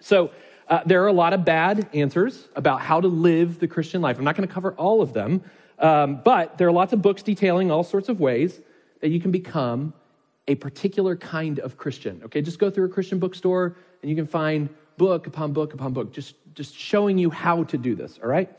So, uh, there are a lot of bad answers about how to live the Christian life. I'm not going to cover all of them, um, but there are lots of books detailing all sorts of ways that you can become a particular kind of Christian. Okay, just go through a Christian bookstore and you can find book upon book upon book, just, just showing you how to do this, all right?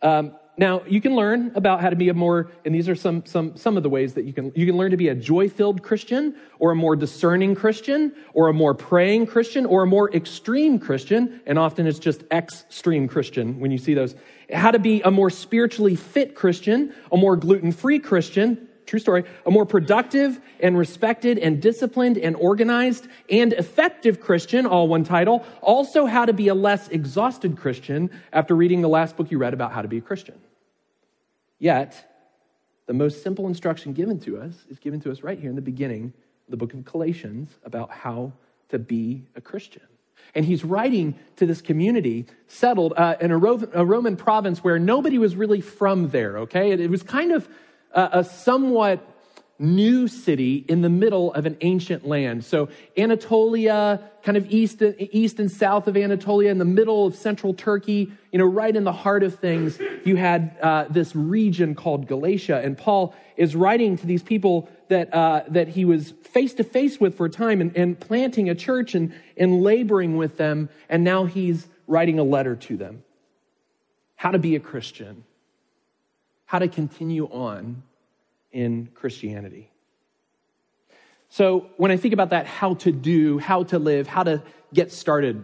Um, now you can learn about how to be a more and these are some some some of the ways that you can you can learn to be a joy-filled christian or a more discerning christian or a more praying christian or a more extreme christian and often it's just extreme christian when you see those. How to be a more spiritually fit christian a more gluten-free christian True story. A more productive and respected and disciplined and organized and effective Christian, all one title. Also, how to be a less exhausted Christian after reading the last book you read about how to be a Christian. Yet, the most simple instruction given to us is given to us right here in the beginning of the book of Galatians about how to be a Christian. And he's writing to this community settled uh, in a, Ro- a, Roman province where nobody was really from there, okay? It, it was kind of a somewhat new city in the middle of an ancient land. So Anatolia, kind of east, east and south of Anatolia, in the middle of central Turkey, you know, right in the heart of things, you had uh, this region called Galatia. And Paul is writing to these people that, uh, that he was face to face with for a time and, and planting a church and, and laboring with them. And now he's writing a letter to them. How to be a Christian how to continue on in Christianity. So, when I think about that, how to do, how to live, how to get started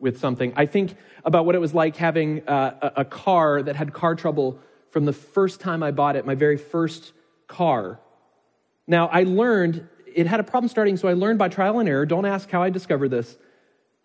with something, I think about what it was like having uh, a, a car that had car trouble from the first time I bought it, my very first car. Now, I learned it had a problem starting, so I learned by trial and error. Don't ask how I discovered this.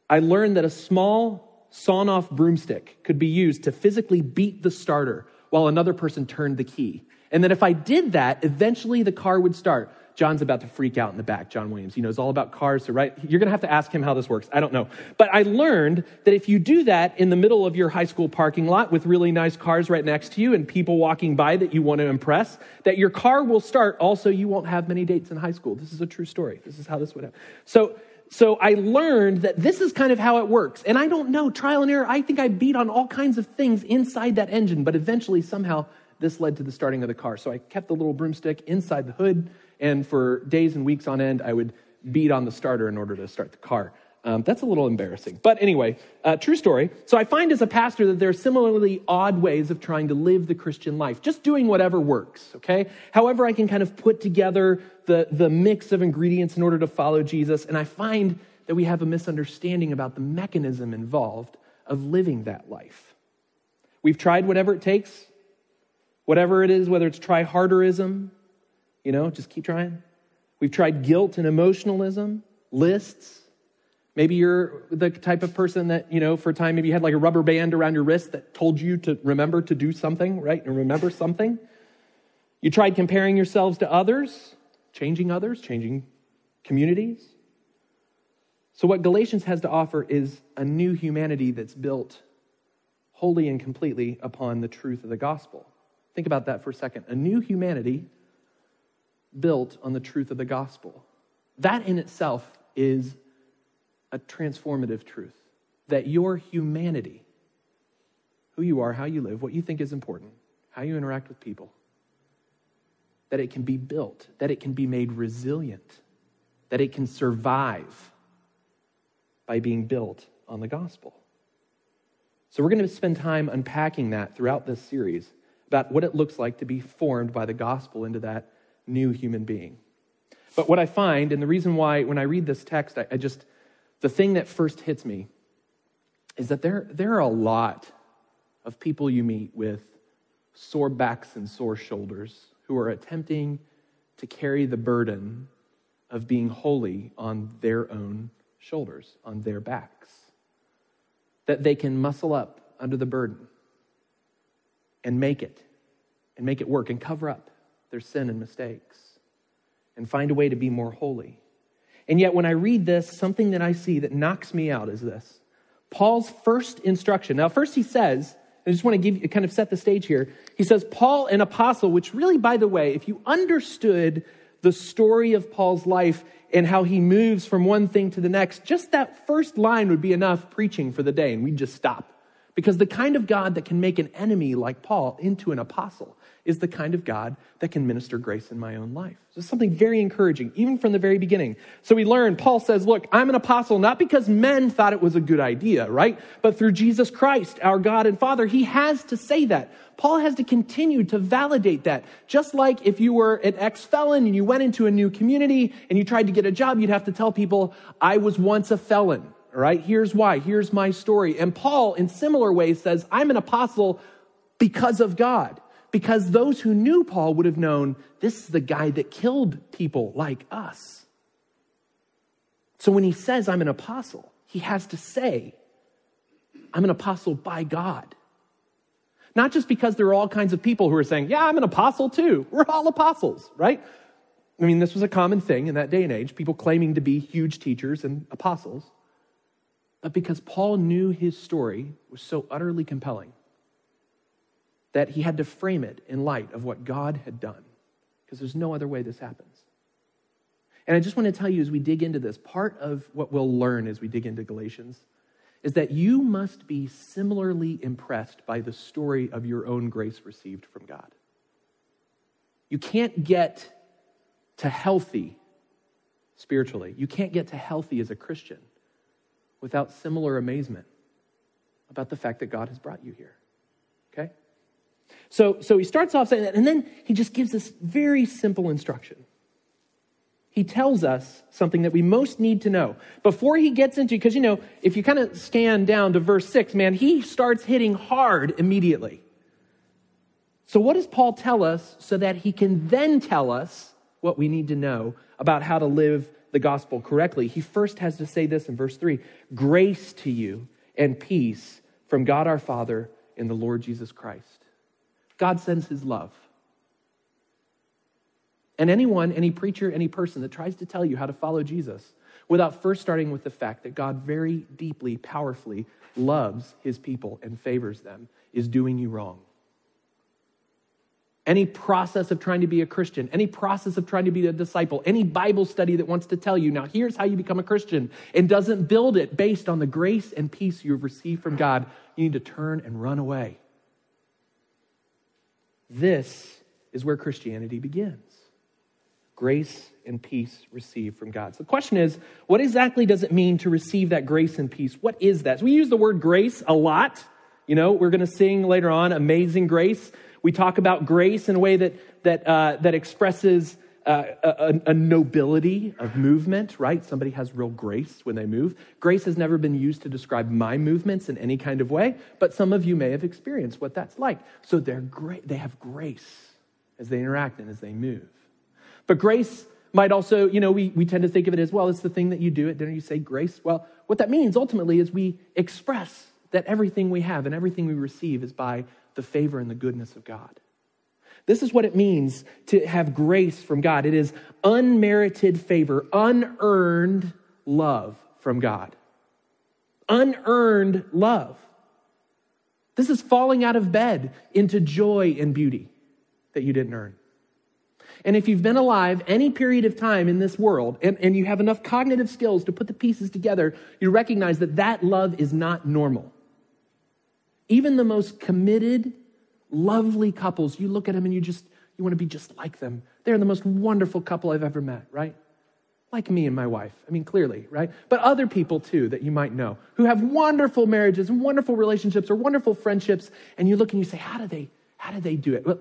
I learned that a small sawn off broomstick could be used to physically beat the starter while another person turned the key. And that if I did that, eventually the car would start. John's about to freak out in the back, John Williams. He knows all about cars, so right? You're going to have to ask him how this works. I don't know. But I learned that if you do that in the middle of your high school parking lot with really nice cars right next to you and people walking by that you want to impress, that your car will start. Also, you won't have many dates in high school. This is a true story. This is how this would happen. So, so I learned that this is kind of how it works. And I don't know, trial and error, I think I beat on all kinds of things inside that engine, but eventually somehow this led to the starting of the car. So I kept the little broomstick inside the hood, and for days and weeks on end, I would beat on the starter in order to start the car. Um, that's a little embarrassing. But anyway, uh, true story. So I find as a pastor that there are similarly odd ways of trying to live the Christian life, just doing whatever works, okay? However, I can kind of put together the, the mix of ingredients in order to follow Jesus. And I find that we have a misunderstanding about the mechanism involved of living that life. We've tried whatever it takes, whatever it is, whether it's try harderism, you know, just keep trying. We've tried guilt and emotionalism, lists, Maybe you're the type of person that, you know, for a time, maybe you had like a rubber band around your wrist that told you to remember to do something, right? And remember something. You tried comparing yourselves to others, changing others, changing communities. So, what Galatians has to offer is a new humanity that's built wholly and completely upon the truth of the gospel. Think about that for a second. A new humanity built on the truth of the gospel. That in itself is a transformative truth that your humanity, who you are, how you live, what you think is important, how you interact with people, that it can be built, that it can be made resilient, that it can survive by being built on the gospel. So, we're going to spend time unpacking that throughout this series about what it looks like to be formed by the gospel into that new human being. But what I find, and the reason why when I read this text, I, I just the thing that first hits me is that there, there are a lot of people you meet with sore backs and sore shoulders who are attempting to carry the burden of being holy on their own shoulders, on their backs. That they can muscle up under the burden and make it, and make it work, and cover up their sin and mistakes, and find a way to be more holy. And yet, when I read this, something that I see that knocks me out is this Paul's first instruction. Now, first he says, I just want to give you kind of set the stage here. He says, Paul, an apostle, which really, by the way, if you understood the story of Paul's life and how he moves from one thing to the next, just that first line would be enough preaching for the day, and we'd just stop. Because the kind of God that can make an enemy like Paul into an apostle is the kind of God that can minister grace in my own life. So something very encouraging, even from the very beginning. So we learn, Paul says, Look, I'm an apostle not because men thought it was a good idea, right? But through Jesus Christ, our God and Father, he has to say that. Paul has to continue to validate that. Just like if you were an ex felon and you went into a new community and you tried to get a job, you'd have to tell people, I was once a felon. Right, here's why. Here's my story. And Paul, in similar ways, says, I'm an apostle because of God because those who knew Paul would have known this is the guy that killed people like us. So when he says, I'm an apostle, he has to say, I'm an apostle by God. Not just because there are all kinds of people who are saying, Yeah, I'm an apostle too. We're all apostles, right? I mean, this was a common thing in that day and age, people claiming to be huge teachers and apostles. But because Paul knew his story was so utterly compelling, that he had to frame it in light of what God had done, because there's no other way this happens. And I just want to tell you as we dig into this, part of what we'll learn as we dig into Galatians is that you must be similarly impressed by the story of your own grace received from God. You can't get to healthy spiritually, you can't get to healthy as a Christian without similar amazement about the fact that God has brought you here. Okay? So, so he starts off saying that, and then he just gives this very simple instruction. He tells us something that we most need to know before he gets into, because you know, if you kind of scan down to verse six, man, he starts hitting hard immediately. So, what does Paul tell us so that he can then tell us what we need to know about how to live the gospel correctly? He first has to say this in verse three grace to you and peace from God our Father and the Lord Jesus Christ. God sends his love. And anyone, any preacher, any person that tries to tell you how to follow Jesus without first starting with the fact that God very deeply, powerfully loves his people and favors them is doing you wrong. Any process of trying to be a Christian, any process of trying to be a disciple, any Bible study that wants to tell you, now here's how you become a Christian, and doesn't build it based on the grace and peace you've received from God, you need to turn and run away. This is where Christianity begins grace and peace received from God. So the question is, what exactly does it mean to receive that grace and peace? What is that? So we use the word grace a lot. You know, we're going to sing later on Amazing Grace. We talk about grace in a way that, that, uh, that expresses uh, a, a, nobility of movement, right? Somebody has real grace when they move. Grace has never been used to describe my movements in any kind of way, but some of you may have experienced what that's like. So they're great. They have grace as they interact and as they move. But grace might also, you know, we, we tend to think of it as well, it's the thing that you do at dinner, you say grace. Well, what that means ultimately is we express that everything we have and everything we receive is by the favor and the goodness of God. This is what it means to have grace from God it is unmerited favor, unearned love from God. Unearned love. This is falling out of bed into joy and beauty that you didn't earn. And if you've been alive any period of time in this world and, and you have enough cognitive skills to put the pieces together, you recognize that that love is not normal. Even the most committed lovely couples. You look at them and you just, you want to be just like them. They're the most wonderful couple I've ever met, right? Like me and my wife. I mean, clearly, right? But other people too that you might know who have wonderful marriages and wonderful relationships or wonderful friendships. And you look and you say, how do they, how do they do it? Well,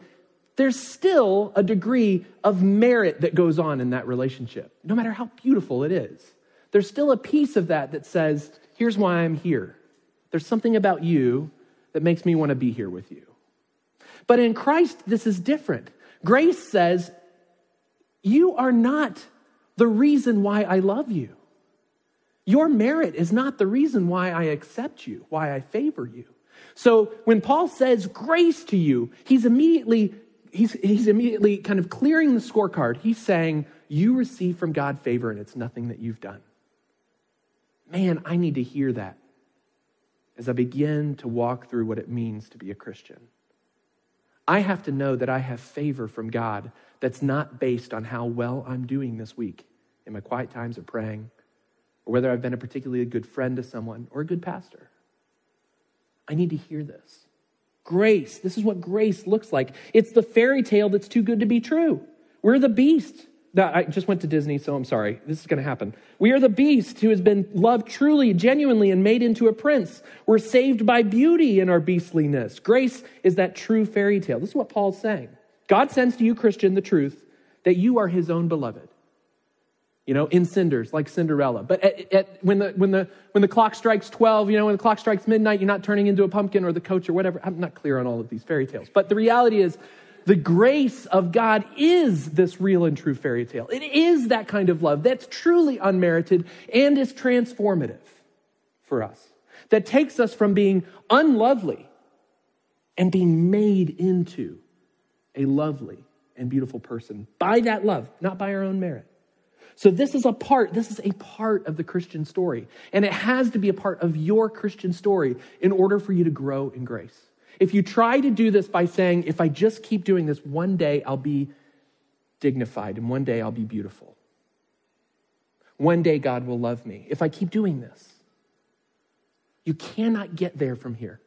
there's still a degree of merit that goes on in that relationship, no matter how beautiful it is. There's still a piece of that that says, here's why I'm here. There's something about you that makes me want to be here with you. But in Christ, this is different. Grace says, You are not the reason why I love you. Your merit is not the reason why I accept you, why I favor you. So when Paul says grace to you, he's immediately he's, he's immediately kind of clearing the scorecard. He's saying, You receive from God favor and it's nothing that you've done. Man, I need to hear that as I begin to walk through what it means to be a Christian. I have to know that I have favor from God that's not based on how well I'm doing this week in my quiet times of praying, or whether I've been a particularly good friend to someone or a good pastor. I need to hear this. Grace, this is what grace looks like. It's the fairy tale that's too good to be true. We're the beast. I just went to Disney, so I'm sorry. This is going to happen. We are the beast who has been loved truly, genuinely, and made into a prince. We're saved by beauty in our beastliness. Grace is that true fairy tale. This is what Paul's saying. God sends to you, Christian, the truth that you are his own beloved you know, in cinders, like Cinderella. But at, at, when, the, when, the, when the clock strikes 12, you know, when the clock strikes midnight, you're not turning into a pumpkin or the coach or whatever. I'm not clear on all of these fairy tales. But the reality is, the grace of God is this real and true fairy tale. It is that kind of love that's truly unmerited and is transformative for us, that takes us from being unlovely and being made into a lovely and beautiful person by that love, not by our own merit. So this is a part, this is a part of the Christian story. And it has to be a part of your Christian story in order for you to grow in grace. If you try to do this by saying, if I just keep doing this, one day I'll be dignified and one day I'll be beautiful. One day God will love me. If I keep doing this, you cannot get there from here.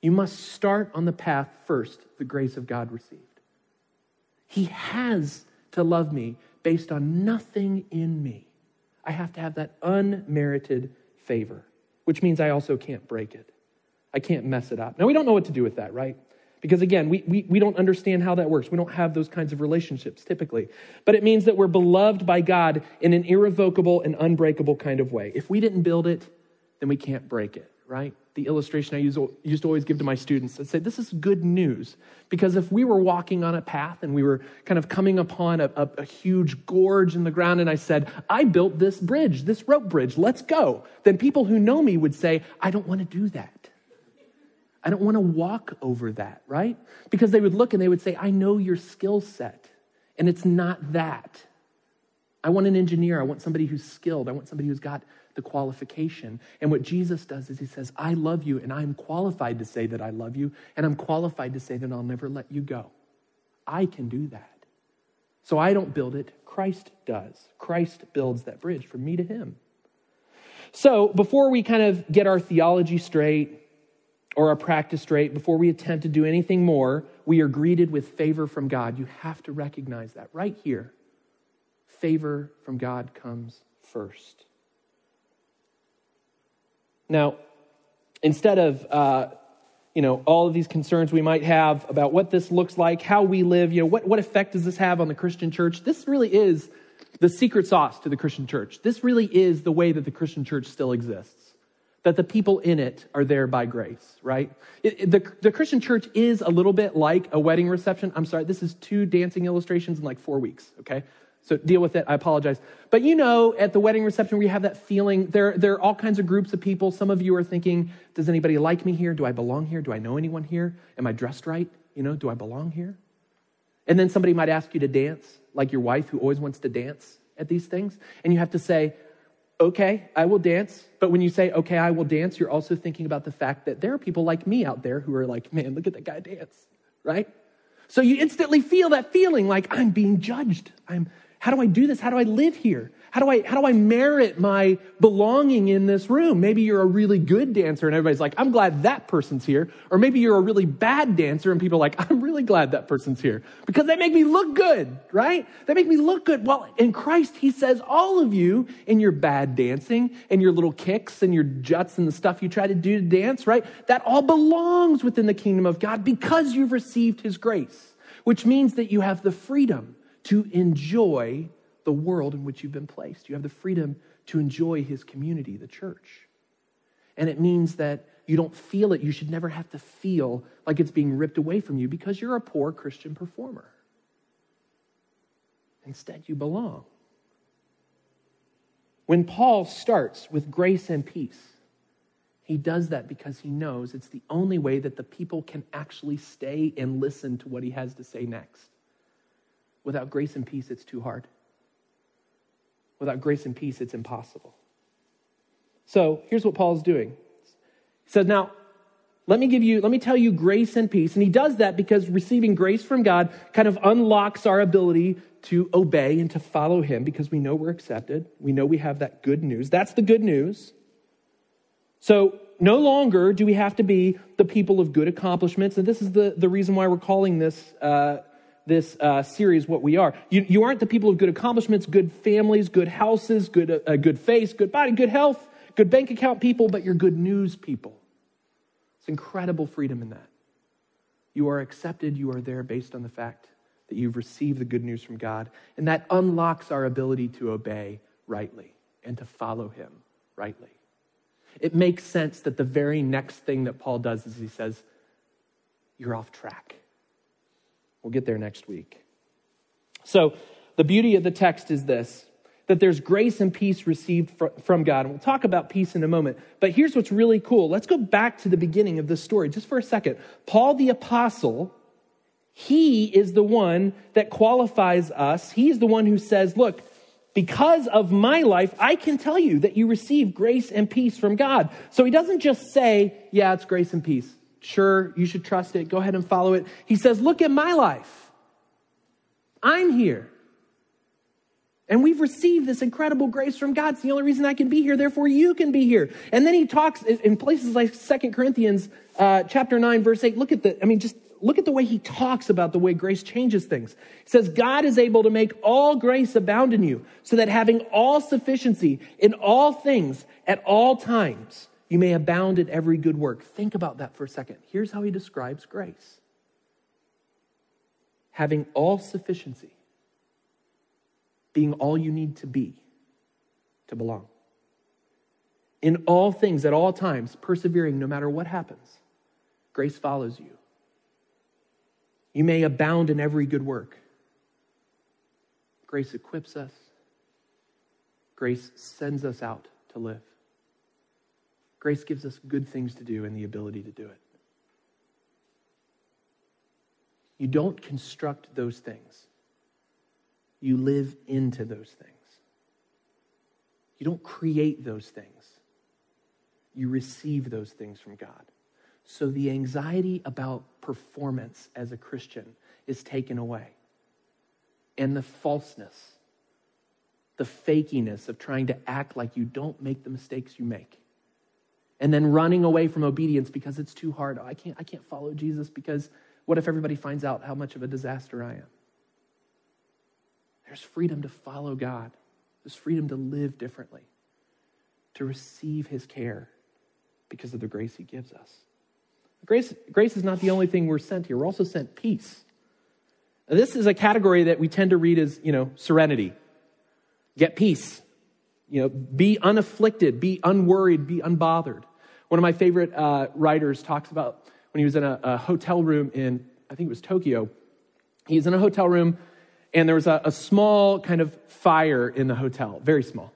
You must start on the path first the grace of God received. He has to love me based on nothing in me. I have to have that unmerited favor, which means I also can't break it. I can't mess it up. Now, we don't know what to do with that, right? Because again, we, we, we don't understand how that works. We don't have those kinds of relationships typically. But it means that we're beloved by God in an irrevocable and unbreakable kind of way. If we didn't build it, then we can't break it, right? the illustration I used, used to always give to my students. I'd say, This is good news. Because if we were walking on a path and we were kind of coming upon a, a, a, huge gorge in the ground, and I said, I built this bridge, this rope bridge, let's go, then people who know me would say, I don't want to do that. I don't want to walk over that, right? Because they would look and they would say, I know your skill set, and it's not that. I want an engineer. I want somebody who's skilled. I want somebody who's got the qualification. And what Jesus does is he says, I love you, and I'm qualified to say that I love you, and I'm qualified to say that I'll never let you go. I can do that. So I don't build it, Christ does. Christ builds that bridge from me to him. So before we kind of get our theology straight or our practice straight, before we attempt to do anything more, we are greeted with favor from God. You have to recognize that right here. Favor from God comes first. Now, instead of uh, you know all of these concerns we might have about what this looks like, how we live, you know, what, what effect does this have on the Christian church? This really is the secret sauce to the Christian church. This really is the way that the Christian church still exists. That the people in it are there by grace, right? It, it, the, the Christian church is a little bit like a wedding reception. I'm sorry, this is two dancing illustrations in like four weeks, okay? So deal with it. I apologize. But you know, at the wedding reception, we have that feeling. There, there are all kinds of groups of people. Some of you are thinking, does anybody like me here? Do I belong here? Do I know anyone here? Am I dressed right? You know, do I belong here? And then somebody might ask you to dance, like your wife who always wants to dance at these things. And you have to say, okay, I will dance. But when you say, okay, I will dance, you're also thinking about the fact that there are people like me out there who are like, man, look at that guy dance, right? So you instantly feel that feeling like I'm being judged. I'm, how do I do this? How do I live here? How do I, how do I merit my belonging in this room? Maybe you're a really good dancer and everybody's like, I'm glad that person's here. Or maybe you're a really bad dancer and people are like, I'm really glad that person's here because they make me look good, right? They make me look good. Well, in Christ, he says all of you in your bad dancing and your little kicks and your juts and the stuff you try to do to dance, right? That all belongs within the kingdom of God because you've received his grace, which means that you have the freedom to enjoy the world in which you've been placed. You have the freedom to enjoy his community, the church. And it means that you don't feel it. You should never have to feel like it's being ripped away from you because you're a poor Christian performer. Instead, you belong. When Paul starts with grace and peace, he does that because he knows it's the only way that the people can actually stay and listen to what he has to say next. Without grace and peace, it's too hard. Without grace and peace, it's impossible. So here's what Paul's doing. He says, Now, Let me give you, let me tell you grace and peace. And he does that because receiving grace from God kind of unlocks our ability to obey and to follow him because we know we're accepted. We know we have that good news. That's the good news. So no longer do we have to be the people of good accomplishments. And this is the, the reason why we're calling this, uh, this uh, series what we are. You, you aren't the people of good accomplishments, good families, good houses, good, uh, good face, good body, good health, good bank account people, but you're good news people. It's incredible freedom in that. You are accepted, you are there based on the fact that you've received the good news from God, and that unlocks our ability to obey rightly and to follow Him rightly. It makes sense that the very next thing that Paul does is he says, You're off track. We'll get there next week. So, the beauty of the text is this that there's grace and peace received from God. And we'll talk about peace in a moment. But here's what's really cool. Let's go back to the beginning of this story just for a second. Paul the Apostle, he is the one that qualifies us. He's the one who says, Look, because of my life, I can tell you that you receive grace and peace from God. So he doesn't just say, Yeah, it's grace and peace. Sure, you should trust it. Go ahead and follow it. He says, Look at my life. I'm here. And we've received this incredible grace from God. It's the only reason I can be here. Therefore, you can be here. And then he talks in places like Second Corinthians uh, chapter 9, verse 8. Look at the, I mean, just look at the way he talks about the way grace changes things. He says, God is able to make all grace abound in you, so that having all sufficiency in all things at all times, you may abound in every good work. Think about that for a second. Here's how he describes grace having all sufficiency being all you need to be to belong. In all things, at all times, persevering no matter what happens, grace follows you. You may abound in every good work. Grace equips us, grace sends us out to live. Grace gives us good things to do and the ability to do it. You don't construct those things you live into those things. You don't create those things, you receive those things from God. So the anxiety about performance as a Christian is taken away. And the falseness, the fakiness of trying to act like you don't make the mistakes you make. And then running away from obedience because it's too hard. I can't, I can't follow Jesus because what if everybody finds out how much of a disaster I am? There's freedom to follow God, there's freedom to live differently, to receive His care because of the grace He gives us. Grace, grace is not the only thing we're sent here, we're also sent peace. Now, this is a category that we tend to read as, you know, serenity. Get peace. You know, be unafflicted, be unworried, be unbothered. One of my favorite uh, writers talks about when he was in a, a hotel room in, I think it was Tokyo. He's in a hotel room and there was a, a small kind of fire in the hotel, very small.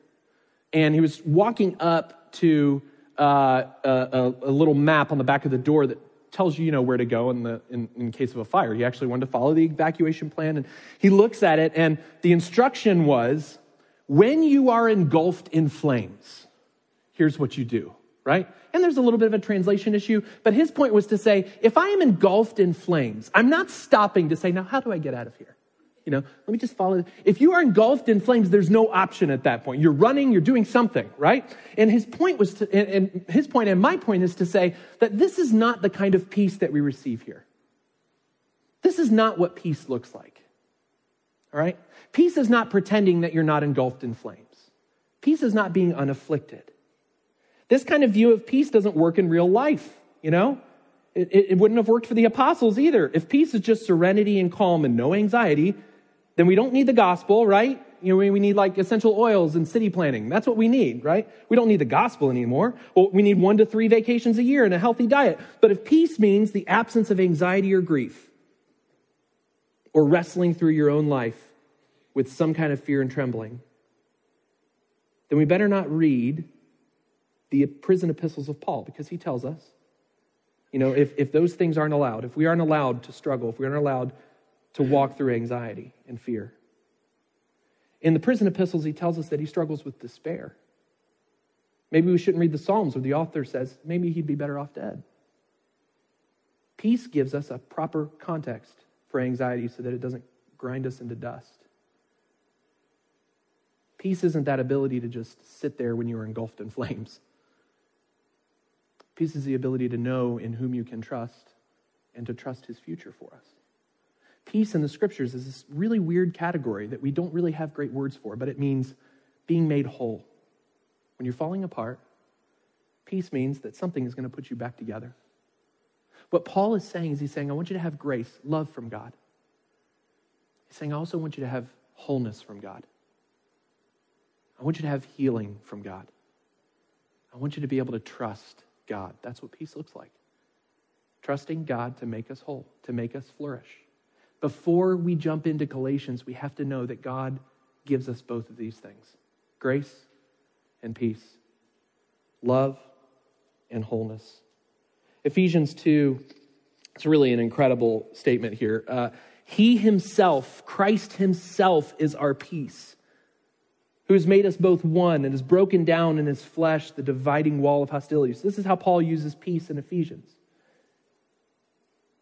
And he was walking up to uh, a, a, little map on the back of the door that tells you, you know, where to go in, the, in, in case of a fire. He actually wanted to follow the evacuation plan. And he looks at it, and the instruction was when you are engulfed in flames, here's what you do, right? And there's a little bit of a translation issue, but his point was to say, if I am engulfed in flames, I'm not stopping to say, now, how do I get out of here? You know, let me just follow. If you are engulfed in flames, there's no option at that point. You're running, you're doing something, right? And his point was to, and, and his point and my point is to say that this is not the kind of peace that we receive here. This is not what peace looks like. All right? Peace is not pretending that you're not engulfed in flames. Peace is not being unafflicted. This kind of view of peace doesn't work in real life, you know? It, it, wouldn't have worked for the apostles either. If peace is just serenity and calm and no anxiety, then we don't need the gospel, right? You know, we need like essential oils and city planning. That's what we need, right? We don't need the gospel anymore. Well, we need one to three vacations a year and a healthy diet. But if peace means the absence of anxiety or grief, or wrestling through your own life with some kind of fear and trembling, then we better not read the prison epistles of Paul because he tells us, you know, if, if those things aren't allowed, if we aren't allowed to struggle, if we aren't allowed to walk through anxiety and fear. In the prison epistles, he tells us that he struggles with despair. Maybe we shouldn't read the Psalms where the author says maybe he'd be better off dead. Peace gives us a proper context for anxiety so that it doesn't grind us into dust. Peace isn't that ability to just sit there when you are engulfed in flames. Peace is the ability to know in whom you can trust and to trust his future for us. Peace in the scriptures is this really weird category that we don't really have great words for, but it means being made whole. When you're falling apart, peace means that something is going to put you back together. What Paul is saying is he's saying, I want you to have grace, love from God. He's saying, I also want you to have wholeness from God. I want you to have healing from God. I want you to be able to trust God. That's what peace looks like. Trusting God to make us whole, to make us flourish. Before we jump into Galatians, we have to know that God gives us both of these things grace and peace, love and wholeness. Ephesians 2, it's really an incredible statement here. Uh, he himself, Christ himself, is our peace, who has made us both one and has broken down in his flesh the dividing wall of hostility. So this is how Paul uses peace in Ephesians.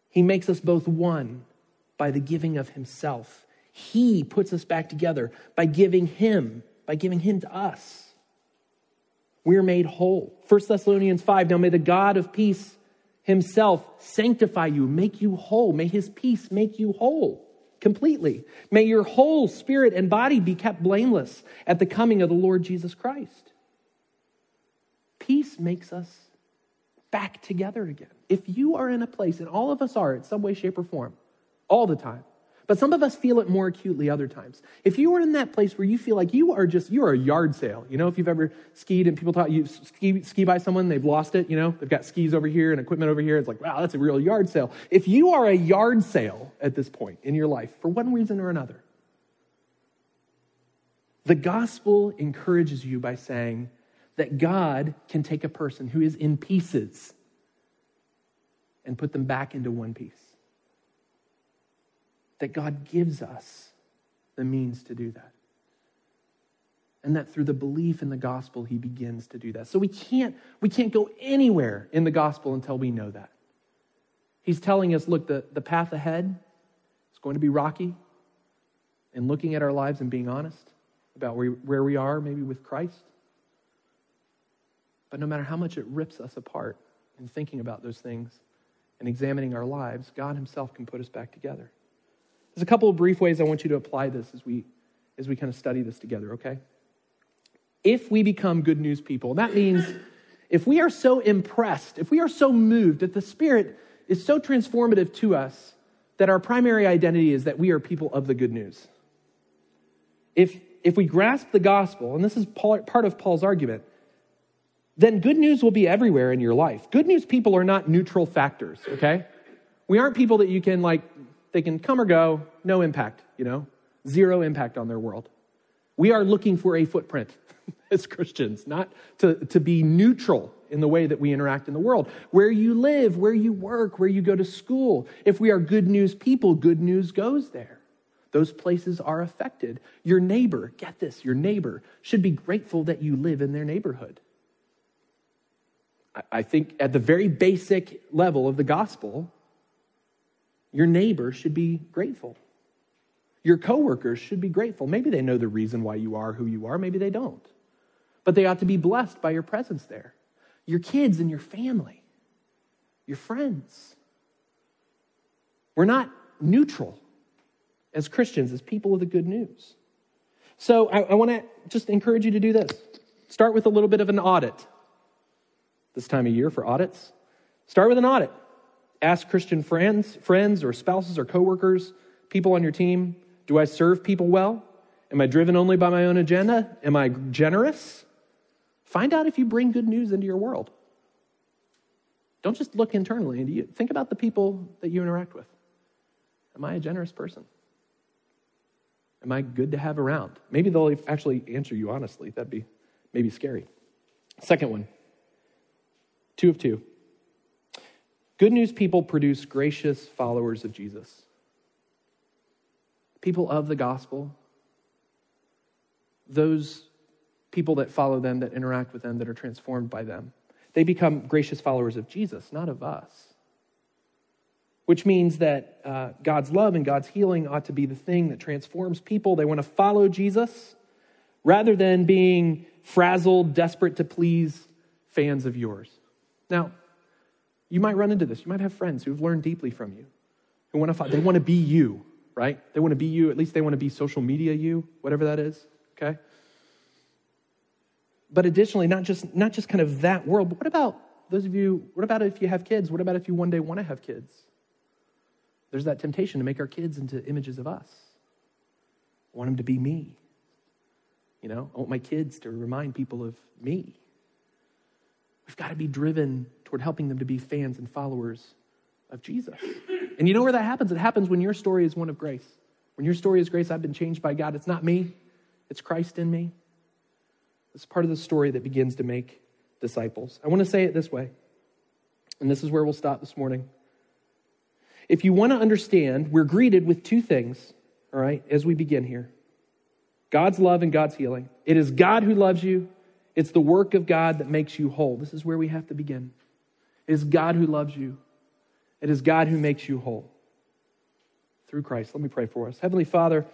He makes us both one by the giving of himself. He puts us back together by giving him, by giving him to us. We're made whole. 1 Thessalonians 5 Now may the God of peace himself sanctify you, make you whole. May his peace make you whole completely. May your whole spirit and body be kept blameless at the coming of the Lord Jesus Christ. Peace makes us back together again. If you are in a place, and all of us are in some way, shape, or form, all the time, but some of us feel it more acutely other times. If you are in that place where you feel like you are just, you are a yard sale, you know, if you've ever skied and people taught you ski, ski by someone, they've lost it, you know, they've got skis over here and equipment over here. It's like, wow, that's a real yard sale. If you are a yard sale at this point in your life, for one reason or another, the gospel encourages you by saying that God can take a person who is in pieces and put them back into one piece that God gives us the means to do that. And that through the belief in the gospel, he begins to do that. So we can't, we can't go anywhere in the gospel until we know that. He's telling us look, the, the path ahead is going to be rocky. And looking at our lives and being honest about where, where we are, maybe with Christ. But no matter how much it rips us apart in thinking about those things and examining our lives, God Himself can put us back together. There's a couple of brief ways I want you to apply this as we, as we kind of study this together, okay? If we become good news people, that means if we are so impressed, if we are so moved that the Spirit is so transformative to us that our primary identity is that we are people of the good news. If, if we grasp the gospel, and this is part of Paul's argument, then good news will be everywhere in your life. Good news people are not neutral factors, okay? We aren't people that you can like they can come or go, no impact, you know, zero impact on their world. We are looking for a footprint as Christians, not to, to be neutral in the way that we interact in the world. Where you live, where you work, where you go to school. If we are good news people, good news goes there. Those places are affected. Your neighbor, get this, your neighbor should be grateful that you live in their neighborhood. I think at the very basic level of the gospel, your neighbor should be grateful. Your coworkers should be grateful. Maybe they know the reason why you are who you are, maybe they don't. But they ought to be blessed by your presence there. Your kids and your family, your friends. We're not neutral as Christians, as people of the good news. So I, I want to just encourage you to do this. Start with a little bit of an audit. This time of year for audits, start with an audit. Ask Christian friends, friends or spouses or coworkers, people on your team, do I serve people well? Am I driven only by my own agenda? Am I generous? Find out if you bring good news into your world. Don't just look internally you. Think about the people that you interact with. Am I a generous person? Am I good to have around? Maybe they'll actually answer you honestly. That'd be maybe scary. Second one, two of two. Good news people produce gracious followers of Jesus. People of the gospel, those people that follow them, that interact with them, that are transformed by them, they become gracious followers of Jesus, not of us. which means that uh, God's love and God's healing ought to be the thing that transforms people. They want to follow Jesus rather than being frazzled, desperate to please fans of yours. Now, you might run into this. You might have friends who've learned deeply from you, who want to, they want to be you, right? They want to be you. At least they want to be social media you, whatever that is, okay? But additionally, not just, not just kind of that world, but what about those of you, what about if you have kids? What about if you one day want to have kids? There's that temptation to make our kids into images of us. I want them to be me. You know, I want my kids to remind people of me. We've got to be driven toward helping them to be fans and followers of Jesus. And you know where that happens? It happens when your story is one of grace. When your story is grace, I've been changed by God. It's not me, it's Christ in me. It's part of the story that begins to make disciples. I want to say it this way, and this is where we'll stop this morning. If you want to understand, we're greeted with two things, all right, as we begin here God's love and God's healing. It is God who loves you, it's the work of God that makes you whole. This is where we have to begin. It is God who loves you, it is God who makes you whole through Christ. Let me pray for us. Heavenly Father,